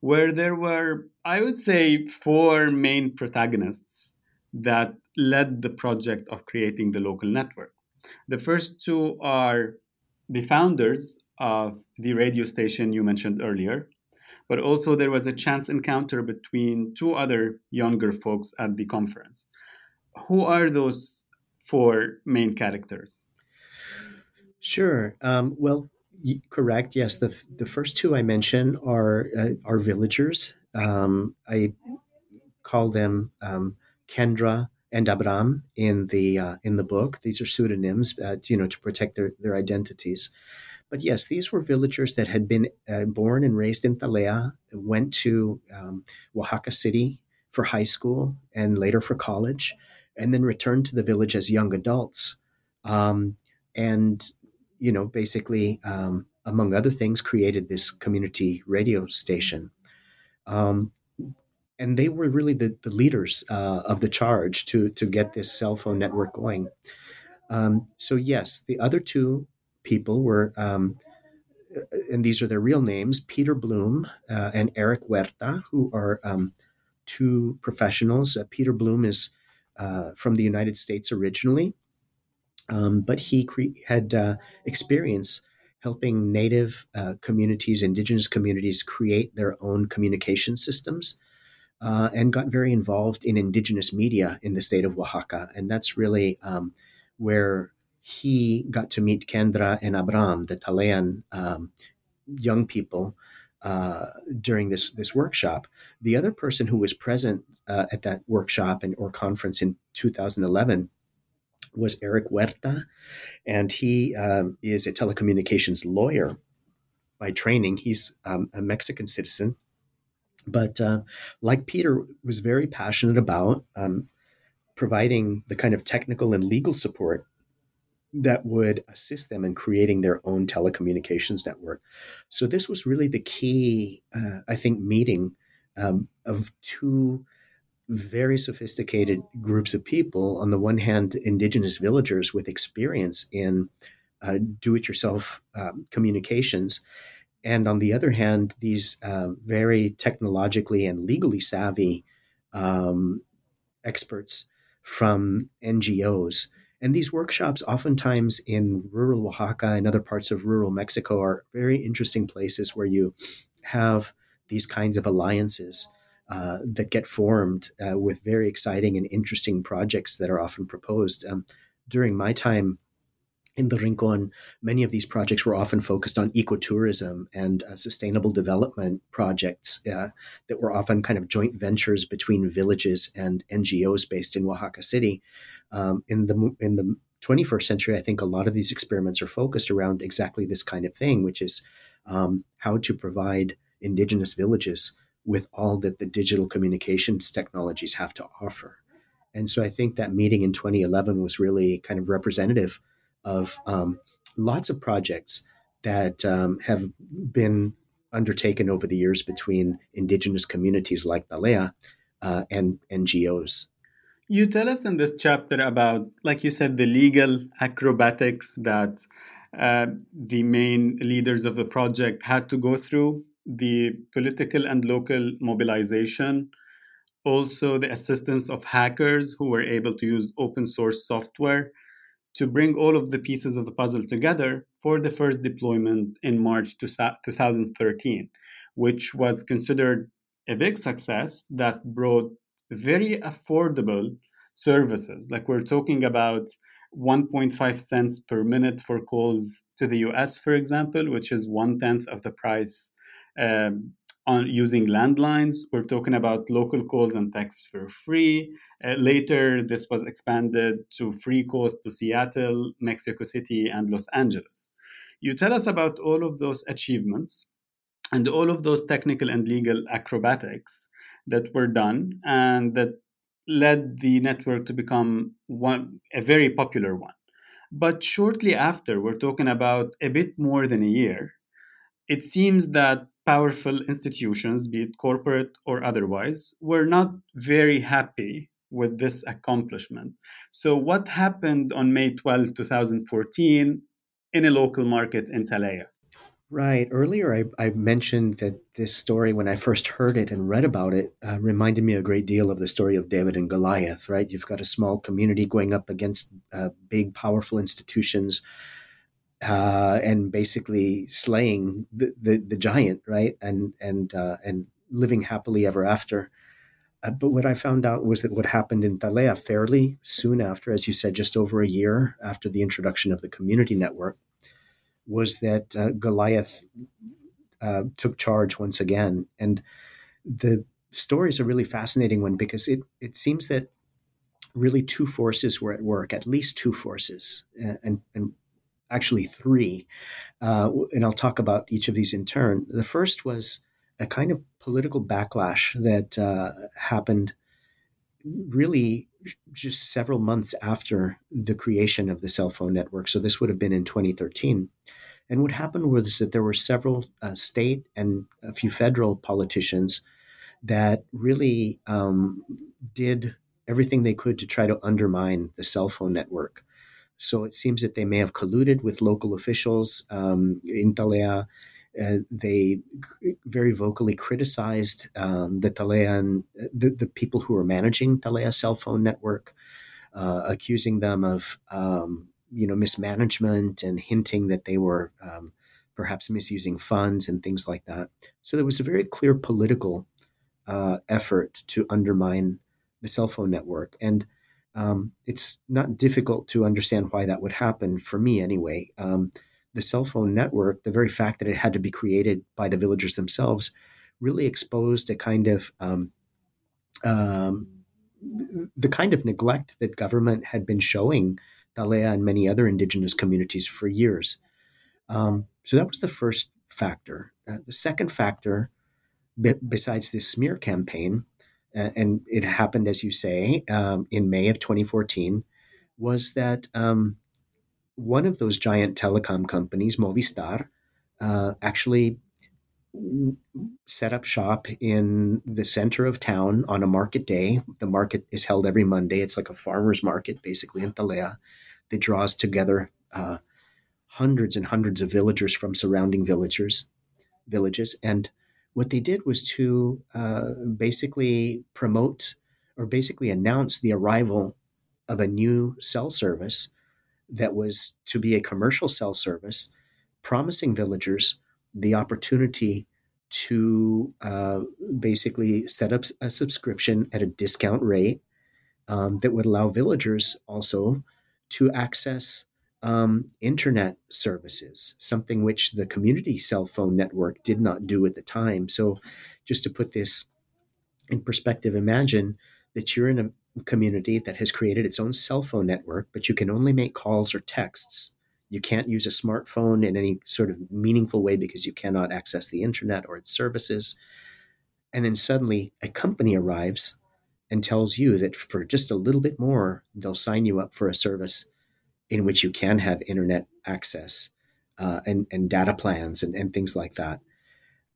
where there were, I would say, four main protagonists that led the project of creating the local network. The first two are the founders of the radio station you mentioned earlier, but also there was a chance encounter between two other younger folks at the conference. Who are those four main characters? Sure. Um, well, correct. Yes, the the first two I mentioned are uh, are villagers. Um, I call them um, Kendra and Abram in the uh, in the book. These are pseudonyms, uh, you know, to protect their their identities. But yes, these were villagers that had been uh, born and raised in Talea, went to um, Oaxaca City for high school and later for college, and then returned to the village as young adults. Um, and you know, basically, um, among other things, created this community radio station. Um, and they were really the, the leaders uh, of the charge to, to get this cell phone network going. Um, so, yes, the other two people were, um, and these are their real names Peter Bloom uh, and Eric Huerta, who are um, two professionals. Uh, Peter Bloom is uh, from the United States originally um, but he cre- had uh, experience helping Native uh, communities, Indigenous communities, create their own communication systems, uh, and got very involved in Indigenous media in the state of Oaxaca. And that's really um, where he got to meet Kendra and Abram, the Talean um, young people. Uh, during this this workshop, the other person who was present uh, at that workshop and or conference in 2011 was Eric Huerta, and he um, is a telecommunications lawyer by training. He's um, a Mexican citizen, but uh, like Peter, was very passionate about um, providing the kind of technical and legal support that would assist them in creating their own telecommunications network. So this was really the key, uh, I think, meeting um, of two very sophisticated groups of people. On the one hand, indigenous villagers with experience in uh, do it yourself um, communications. And on the other hand, these uh, very technologically and legally savvy um, experts from NGOs. And these workshops, oftentimes in rural Oaxaca and other parts of rural Mexico, are very interesting places where you have these kinds of alliances uh, that get formed uh, with very exciting and interesting projects that are often proposed. Um, during my time in the Rincon, many of these projects were often focused on ecotourism and uh, sustainable development projects uh, that were often kind of joint ventures between villages and NGOs based in Oaxaca City. Um, in the in the 21st century, I think a lot of these experiments are focused around exactly this kind of thing, which is um, how to provide indigenous villages with all that the digital communications technologies have to offer. And so I think that meeting in 2011 was really kind of representative of um, lots of projects that um, have been undertaken over the years between indigenous communities like Talea uh, and NGOs. You tell us in this chapter about, like you said, the legal acrobatics that uh, the main leaders of the project had to go through the political and local mobilization, also the assistance of hackers who were able to use open source software to bring all of the pieces of the puzzle together for the first deployment in March 2013, which was considered a big success that brought very affordable services. Like we're talking about 1.5 cents per minute for calls to the US, for example, which is one tenth of the price um, on using landlines. We're talking about local calls and texts for free. Uh, later, this was expanded to free calls to Seattle, Mexico City, and Los Angeles. You tell us about all of those achievements and all of those technical and legal acrobatics that were done and that led the network to become one a very popular one. But shortly after, we're talking about a bit more than a year, it seems that powerful institutions, be it corporate or otherwise, were not very happy with this accomplishment. So, what happened on May 12, 2014, in a local market in Talea? Right. Earlier, I, I, mentioned that this story, when I first heard it and read about it, uh, reminded me a great deal of the story of David and Goliath, right? You've got a small community going up against uh, big, powerful institutions uh, and basically slaying the, the, the, giant, right? And, and, uh, and living happily ever after. Uh, but what I found out was that what happened in Talea fairly soon after, as you said, just over a year after the introduction of the community network, was that uh, Goliath uh, took charge once again. And the story is a really fascinating one because it, it seems that really two forces were at work, at least two forces, and, and actually three. Uh, and I'll talk about each of these in turn. The first was a kind of political backlash that uh, happened really just several months after the creation of the cell phone network. So this would have been in 2013. And what happened was that there were several uh, state and a few federal politicians that really um, did everything they could to try to undermine the cell phone network. So it seems that they may have colluded with local officials um, in Talea. Uh, they very vocally criticized um, the Talean, the, the people who were managing Talea cell phone network, uh, accusing them of um, you know mismanagement and hinting that they were um, perhaps misusing funds and things like that. So there was a very clear political uh, effort to undermine the cell phone network, and um, it's not difficult to understand why that would happen for me anyway. Um, the cell phone network, the very fact that it had to be created by the villagers themselves, really exposed a kind of um, um the kind of neglect that government had been showing Talea and many other indigenous communities for years. Um, so that was the first factor. Uh, the second factor, besides this smear campaign, uh, and it happened, as you say, um, in May of 2014, was that um, one of those giant telecom companies, Movistar, uh, actually set up shop in the center of town on a market day. The market is held every Monday. It's like a farmer's market, basically, in Talea that draws together uh, hundreds and hundreds of villagers from surrounding villagers, villages. And what they did was to uh, basically promote or basically announce the arrival of a new cell service that was to be a commercial cell service, promising villagers the opportunity to uh, basically set up a subscription at a discount rate um, that would allow villagers also to access um, internet services, something which the community cell phone network did not do at the time. So, just to put this in perspective, imagine that you're in a community that has created its own cell phone network, but you can only make calls or texts. You can't use a smartphone in any sort of meaningful way because you cannot access the internet or its services. And then suddenly a company arrives and tells you that for just a little bit more, they'll sign you up for a service in which you can have internet access uh, and, and data plans and, and things like that.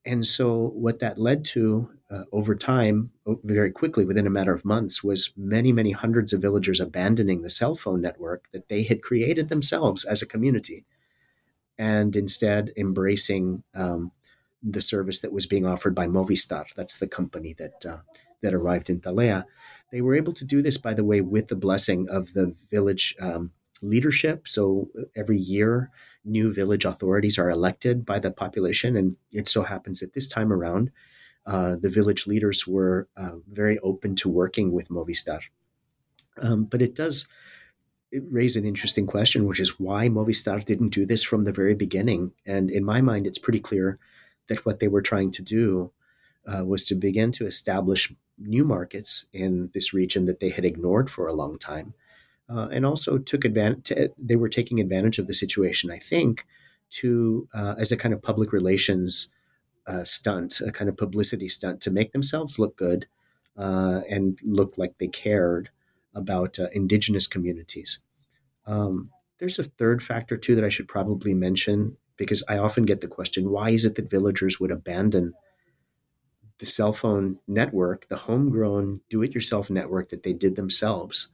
And so, what that led to uh, over time, very quickly, within a matter of months, was many, many hundreds of villagers abandoning the cell phone network that they had created themselves as a community and instead embracing um, the service that was being offered by Movistar. That's the company that uh, that arrived in Talea. They were able to do this, by the way, with the blessing of the village um, leadership. So every year, new village authorities are elected by the population. And it so happens that this time around, uh, the village leaders were uh, very open to working with Movistar. Um, but it does raise an interesting question, which is why Movistar didn't do this from the very beginning. And in my mind, it's pretty clear that what they were trying to do uh, was to begin to establish new markets in this region that they had ignored for a long time. Uh, and also took advantage, they were taking advantage of the situation, I think, to, uh, as a kind of public relations uh, stunt, a kind of publicity stunt to make themselves look good uh, and look like they cared about uh, indigenous communities. Um, there's a third factor too that I should probably mention because I often get the question why is it that villagers would abandon the cell phone network, the homegrown do it yourself network that they did themselves?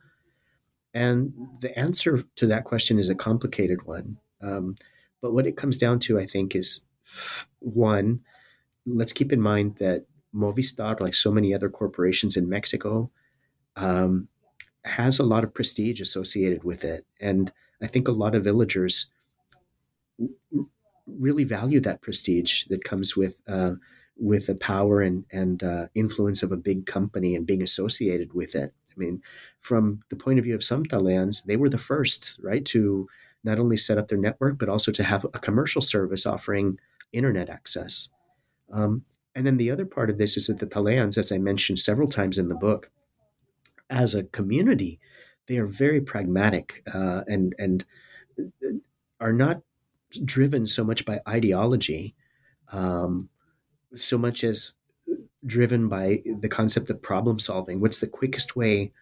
And the answer to that question is a complicated one. Um, but what it comes down to, I think, is one, let's keep in mind that Movistar, like so many other corporations in Mexico, um, has a lot of prestige associated with it. And I think a lot of villagers really value that prestige that comes with uh, with the power and and uh, influence of a big company and being associated with it. I mean, from the point of view of some Taleans, they were the first, right, to not only set up their network but also to have a commercial service offering internet access. Um, and then the other part of this is that the Taleans, as I mentioned several times in the book, as a community, they are very pragmatic uh, and and uh, are not driven so much by ideology, um, so much as driven by the concept of problem solving. What's the quickest way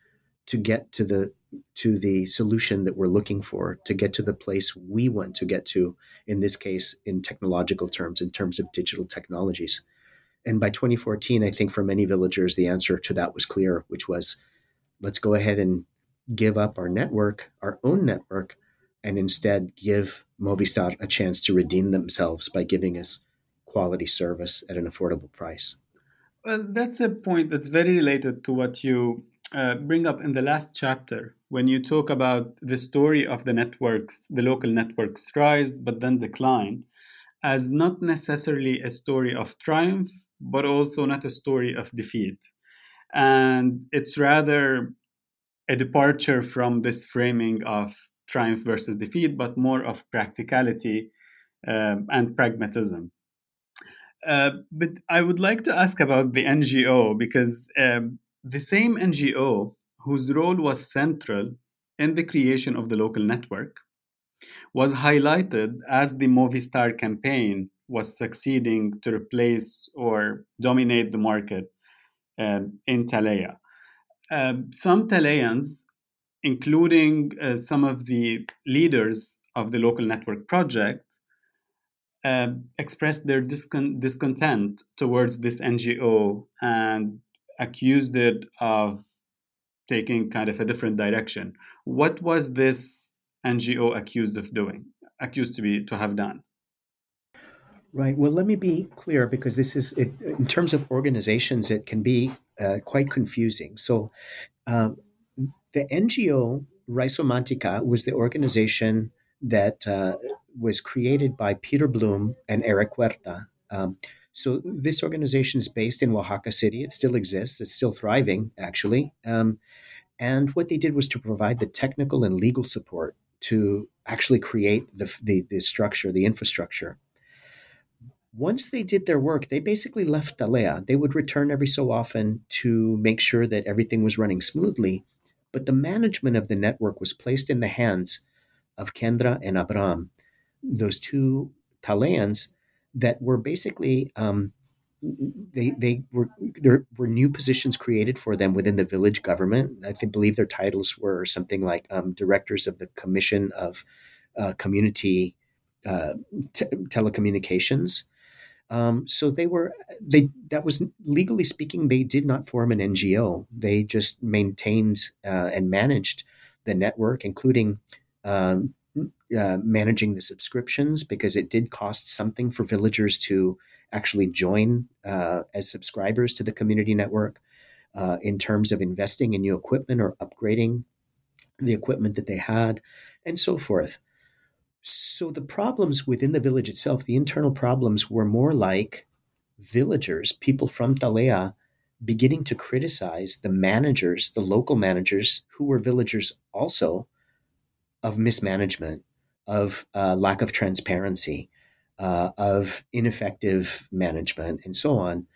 to get to the to the solution that we're looking for, to get to the place we want to get to, in this case, in technological terms, in terms of digital technologies. And by 2014, I think for many villagers, the answer to that was clear, which was let's go ahead and give up our network, our own network, and instead give Movistar a chance to redeem themselves by giving us quality service at an affordable price. Well, that's a point that's very related to what you uh, bring up in the last chapter when you talk about the story of the networks, the local networks rise but then decline, as not necessarily a story of triumph, but also not a story of defeat. And it's rather a departure from this framing of triumph versus defeat, but more of practicality um, and pragmatism. Uh, but I would like to ask about the NGO because um, the same NGO whose role was central in the creation of the local network was highlighted as the Movistar campaign was succeeding to replace or dominate the market um, in Talea. Um, some Taleans, including uh, some of the leaders of the local network project, uh, expressed their discon- discontent towards this NGO and accused it of taking kind of a different direction. What was this NGO accused of doing? Accused to be to have done? Right. Well, let me be clear because this is, it, in terms of organizations, it can be uh, quite confusing. So, um, the NGO Rhizomatica was the organization that uh, was created by Peter Bloom and Eric Huerta. Um, so, this organization is based in Oaxaca City. It still exists, it's still thriving, actually. Um, and what they did was to provide the technical and legal support to actually create the, the, the structure, the infrastructure once they did their work, they basically left Talea. They would return every so often to make sure that everything was running smoothly. But the management of the network was placed in the hands of Kendra and Abram, those two Taleans that were basically um, they they were there were new positions created for them within the village government. I think, believe their titles were something like um, directors of the Commission of uh, Community uh, te- Telecommunications. Um, so they were they that was legally speaking they did not form an NGO. They just maintained uh, and managed the network, including um, uh, managing the subscriptions because it did cost something for villagers to actually join uh, as subscribers to the community network. Uh, in terms of investing in new equipment or upgrading the equipment that they had, and so forth. So the problems within the village itself, the internal problems, were more like villagers, people from Talea, beginning to criticize the managers, the local managers, who were villagers also, of mismanagement, of uh, lack of transparency, uh, of ineffective management, and so on.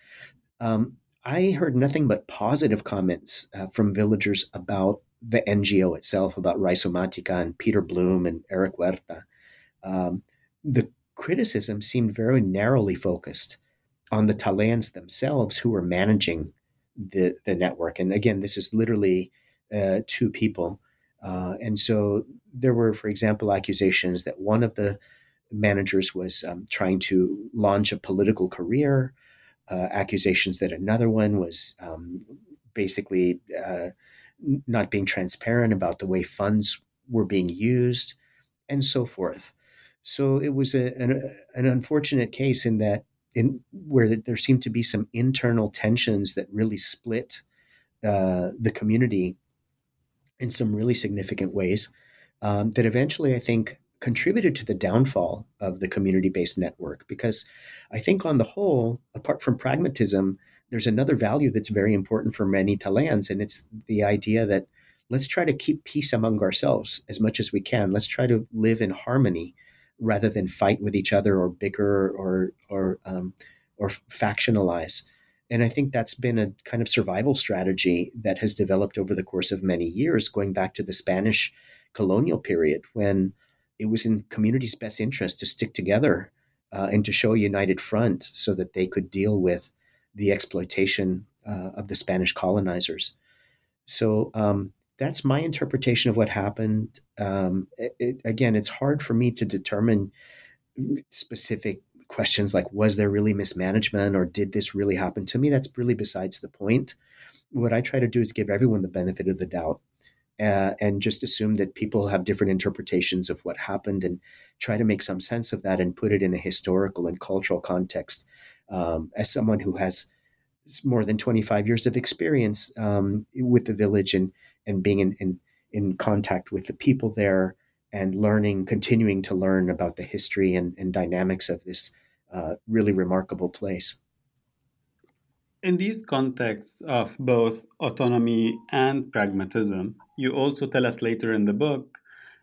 Um, I heard nothing but positive comments uh, from villagers about the NGO itself, about Rhizomatica and Peter Bloom and Eric Huerta. Um, the criticism seemed very narrowly focused on the Taleans themselves who were managing the, the network. And again, this is literally uh, two people. Uh, and so there were, for example, accusations that one of the managers was um, trying to launch a political career, uh, accusations that another one was um, basically uh, not being transparent about the way funds were being used, and so forth. So it was a, an, an unfortunate case in that in where there seemed to be some internal tensions that really split uh, the community in some really significant ways um, that eventually I think contributed to the downfall of the community-based network because I think on the whole, apart from pragmatism, there's another value that's very important for many Taleans, and it's the idea that let's try to keep peace among ourselves as much as we can. Let's try to live in harmony rather than fight with each other or bicker or or um, or factionalize. And I think that's been a kind of survival strategy that has developed over the course of many years, going back to the Spanish colonial period when it was in communities' best interest to stick together uh, and to show a united front so that they could deal with the exploitation uh, of the Spanish colonizers. So um, that's my interpretation of what happened. Um, it, it, again, it's hard for me to determine specific questions like was there really mismanagement or did this really happen to me? That's really besides the point. What I try to do is give everyone the benefit of the doubt. Uh, and just assume that people have different interpretations of what happened and try to make some sense of that and put it in a historical and cultural context. Um, as someone who has more than 25 years of experience um, with the village and and being in, in, in contact with the people there and learning, continuing to learn about the history and, and dynamics of this uh, really remarkable place. In these contexts of both autonomy and pragmatism, you also tell us later in the book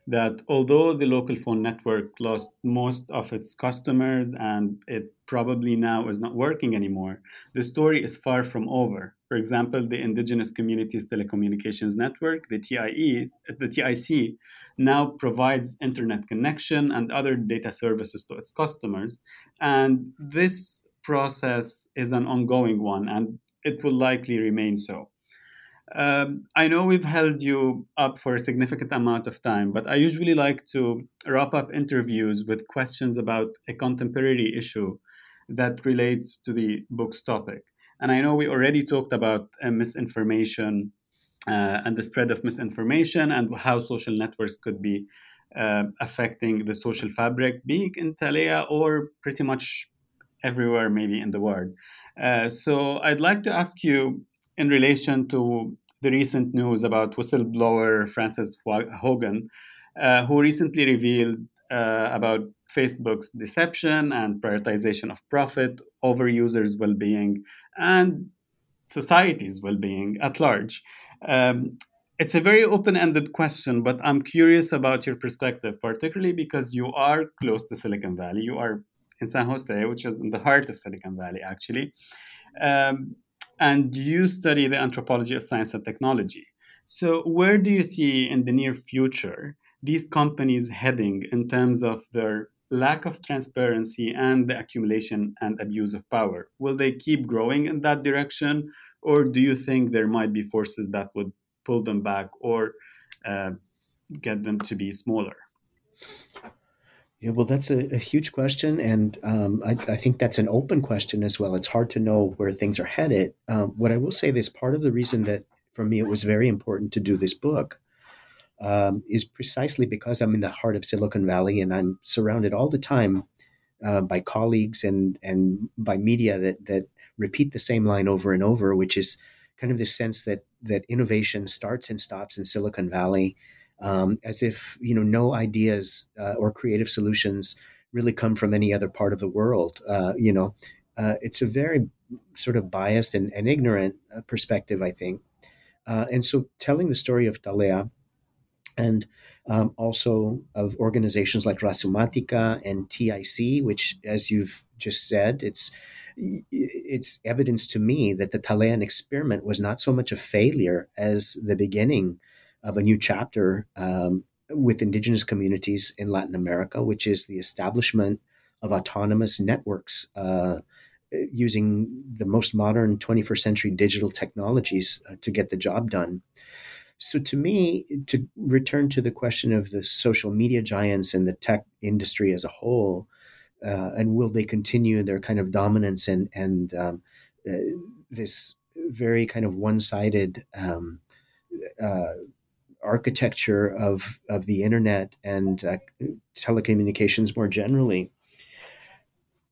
that although the local phone network lost most of its customers and it probably now is not working anymore, the story is far from over. For example, the Indigenous Communities Telecommunications Network, the TIE, the TIC, now provides internet connection and other data services to its customers. And this process is an ongoing one and it will likely remain so. Um, I know we've held you up for a significant amount of time, but I usually like to wrap up interviews with questions about a contemporary issue that relates to the book's topic. And I know we already talked about uh, misinformation uh, and the spread of misinformation and how social networks could be uh, affecting the social fabric, being in Talea or pretty much everywhere, maybe in the world. Uh, so I'd like to ask you in relation to the recent news about whistleblower Frances Haugen, uh, who recently revealed uh, about Facebook's deception and prioritization of profit over users' well being and society's well being at large. Um, it's a very open ended question, but I'm curious about your perspective, particularly because you are close to Silicon Valley. You are in San Jose, which is in the heart of Silicon Valley, actually. Um, and you study the anthropology of science and technology. So, where do you see in the near future these companies heading in terms of their lack of transparency and the accumulation and abuse of power? Will they keep growing in that direction, or do you think there might be forces that would pull them back or uh, get them to be smaller? Yeah, well, that's a, a huge question, and um, I, I, think that's an open question as well. It's hard to know where things are headed. Um, what I will say is part of the reason that for me it was very important to do this book um, is precisely because I'm in the heart of Silicon Valley and I'm surrounded all the time uh, by colleagues and and by media that that repeat the same line over and over, which is kind of this sense that that innovation starts and stops in Silicon Valley um, as if you know no ideas uh, or creative solutions really come from any other part of the world. Uh, you know, uh, it's a very sort of biased and, and ignorant uh, perspective, I think. Uh, and so, telling the story of Talea and um, also of organizations like Rhizomatica and TIC, which, as you've just said, it's it's evidence to me that the Talean experiment was not so much a failure as the beginning of a new chapter um, with indigenous communities in Latin America, which is the establishment of autonomous networks uh, using the most modern 21st century digital technologies uh, to get the job done. So, to me, to return to the question of the social media giants and the tech industry as a whole, uh, and will they continue their kind of dominance and and um, uh, this very kind of one-sided um, uh, architecture of of the internet and uh, telecommunications more generally?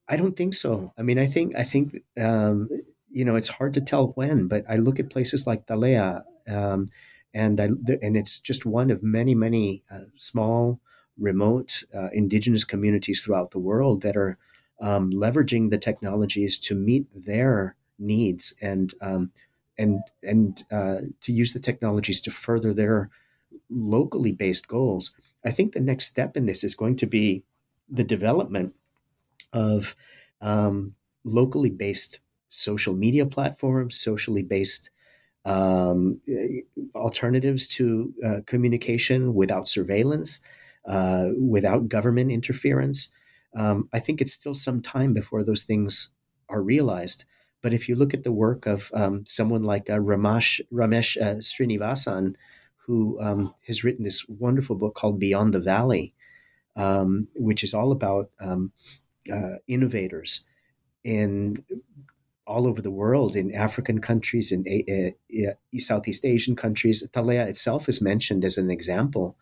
I don't think so. I mean, I think I think um, you know it's hard to tell when, but I look at places like Talea, um, and I and it's just one of many many uh, small remote uh, indigenous communities throughout the world that are um, leveraging the technologies to meet their needs and um, and and uh, to use the technologies to further their locally based goals. I think the next step in this is going to be the development of um, locally based social media platforms, socially based um, alternatives to uh, communication without surveillance, uh, without government interference. Um, I think it's still some time before those things are realized. But if you look at the work of um, someone like uh, Ramesh, Ramesh uh, Srinivasan, who um, has written this wonderful book called Beyond the Valley, um, which is all about um, uh, innovators in all over the world, in African countries, in a, a, a Southeast Asian countries. Talea itself is mentioned as an example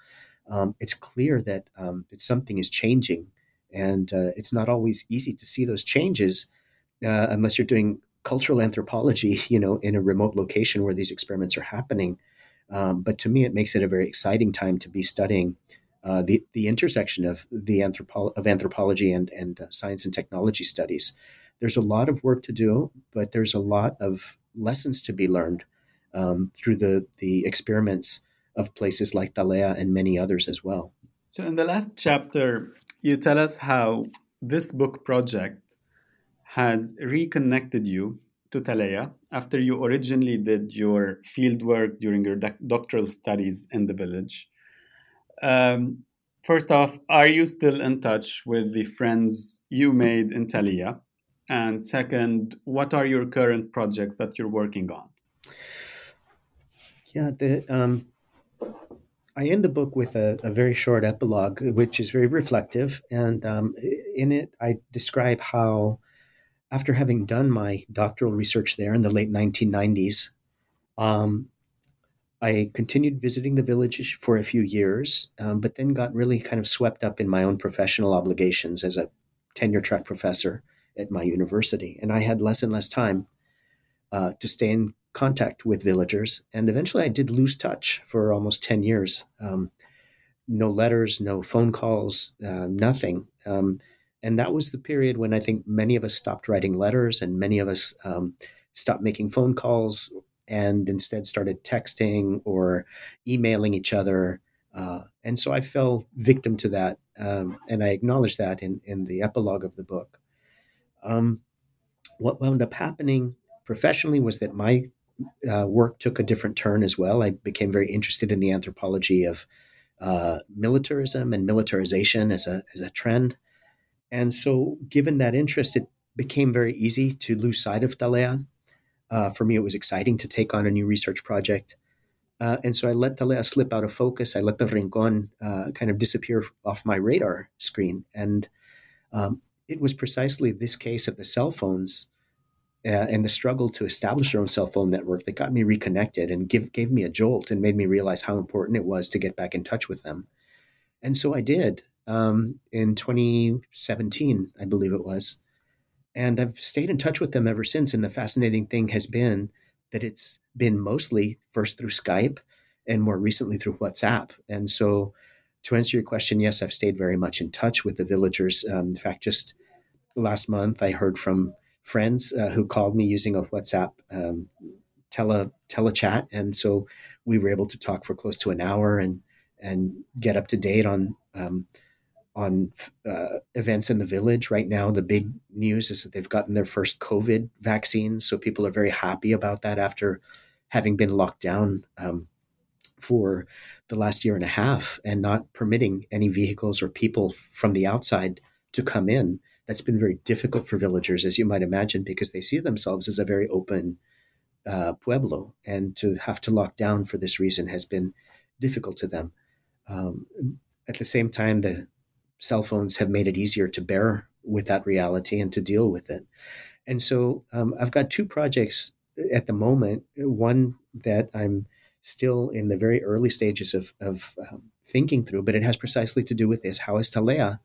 um, it's clear that, um, that something is changing. And uh, it's not always easy to see those changes uh, unless you're doing cultural anthropology, you know, in a remote location where these experiments are happening. Um, but to me, it makes it a very exciting time to be studying uh, the the intersection of the anthropo- of anthropology and and uh, science and technology studies. There's a lot of work to do, but there's a lot of lessons to be learned um, through the the experiments of places like Talea and many others as well. So, in the last chapter, you tell us how this book project has reconnected you to Talea after you originally did your field work during your doc- doctoral studies in the village. Um, first off, are you still in touch with the friends you made in Talea? And second, what are your current projects that you're working on? Yeah, the um, I end the book with a, a, very short epilogue, which is very reflective. And um, in it, I describe how, after having done my doctoral research there in the late 1990s, um, I continued visiting the village for a few years, um, but then got really kind of swept up in my own professional obligations as a tenure track professor at my university. And I had less and less time uh, to stay in contact with villagers. And eventually I did lose touch for almost 10 years. Um, no letters, no phone calls, uh, nothing. Um, and that was the period when I think many of us stopped writing letters and many of us um, stopped making phone calls and instead started texting or emailing each other. Uh, and so I fell victim to that. Um, and I acknowledge that in, in the epilogue of the book. Um, what wound up happening professionally was that my uh, work took a different turn as well. I became very interested in the anthropology of uh, militarism and militarization as a as a trend, and so given that interest, it became very easy to lose sight of Talea. Uh, for me, it was exciting to take on a new research project. Uh, and so I let Talea slip out of focus. I let the Rincon uh, kind of disappear off my radar screen. And um, it was precisely this case of the cell phones uh, and the struggle to establish their own cell phone network that got me reconnected and give, gave me a jolt and made me realize how important it was to get back in touch with them. And so I did um, in 2017, I believe it was. And I've stayed in touch with them ever since. And the fascinating thing has been that it's been mostly first through Skype and more recently through WhatsApp. And so, to answer your question, yes, I've stayed very much in touch with the villagers. Um, in fact, just last month, I heard from friends uh, who called me using a WhatsApp um, tele telechat, and so we were able to talk for close to an hour and and get up to date on um, on uh, events in the village. Right now, the big news is that they've gotten their first COVID vaccines, so people are very happy about that after having been locked down um, for the last year and a half and not permitting any vehicles or people from the outside to come in. That's been very difficult for villagers, as you might imagine, because they see themselves as a very open uh, pueblo, and to have to lock down for this reason has been difficult to them. Um, at the same time, the cell phones have made it easier to bear with that reality and to deal with it. And so um, I've got two projects at the moment. One that I'm still in the very early stages of, of um, thinking through, but it has precisely to do with this. How has Talea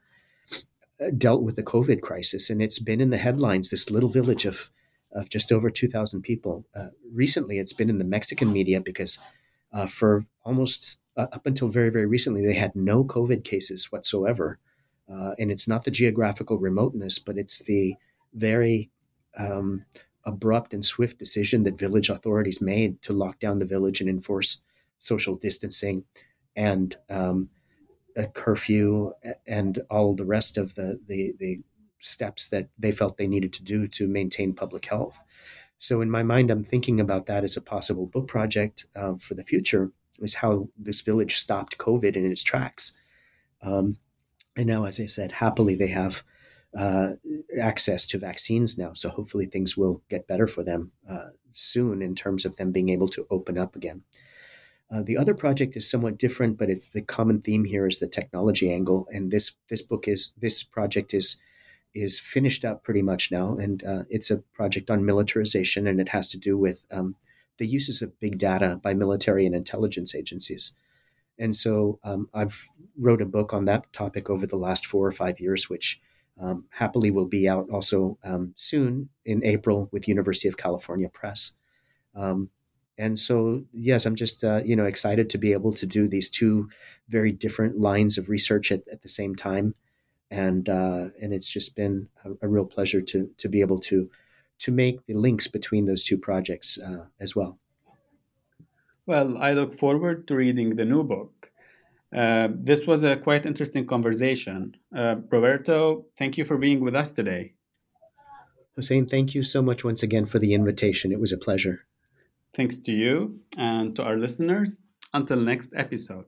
uh, dealt with the COVID crisis? And it's been in the headlines, this little village of, of just over 2,000 people. Uh, recently, it's been in the Mexican media because uh, for almost uh, up until very, very recently, they had no COVID cases whatsoever. Uh, and it's not the geographical remoteness, but it's the very um, abrupt and swift decision that village authorities made to lock down the village and enforce social distancing and um, a curfew and all the rest of the, the, the steps that they felt they needed to do to maintain public health. So in my mind, I'm thinking about that as a possible book project uh, for the future. Is how this village stopped COVID in its tracks. Um, and now, as I said, happily they have uh, access to vaccines now. So hopefully things will get better for them uh, soon in terms of them being able to open up again. Uh, the other project is somewhat different, but it's the common theme here is the technology angle. And this this book is this project is is finished up pretty much now, and uh, it's a project on militarization, and it has to do with um, the uses of big data by military and intelligence agencies. And so um, I've wrote a book on that topic over the last four or five years, which um, happily will be out also um, soon in April with University of California Press. Um, and so, yes, I'm just uh, you know excited to be able to do these two very different lines of research at, at the same time, and uh, and it's just been a, a, real pleasure to to be able to to make the links between those two projects uh, as well. Well, I look forward to reading the new book uh, this was a quite interesting conversation. Uh, Roberto, thank you for being with us today. Hussein, thank you so much once again for the invitation. It was a pleasure. Thanks to you and to our listeners. Until next episode.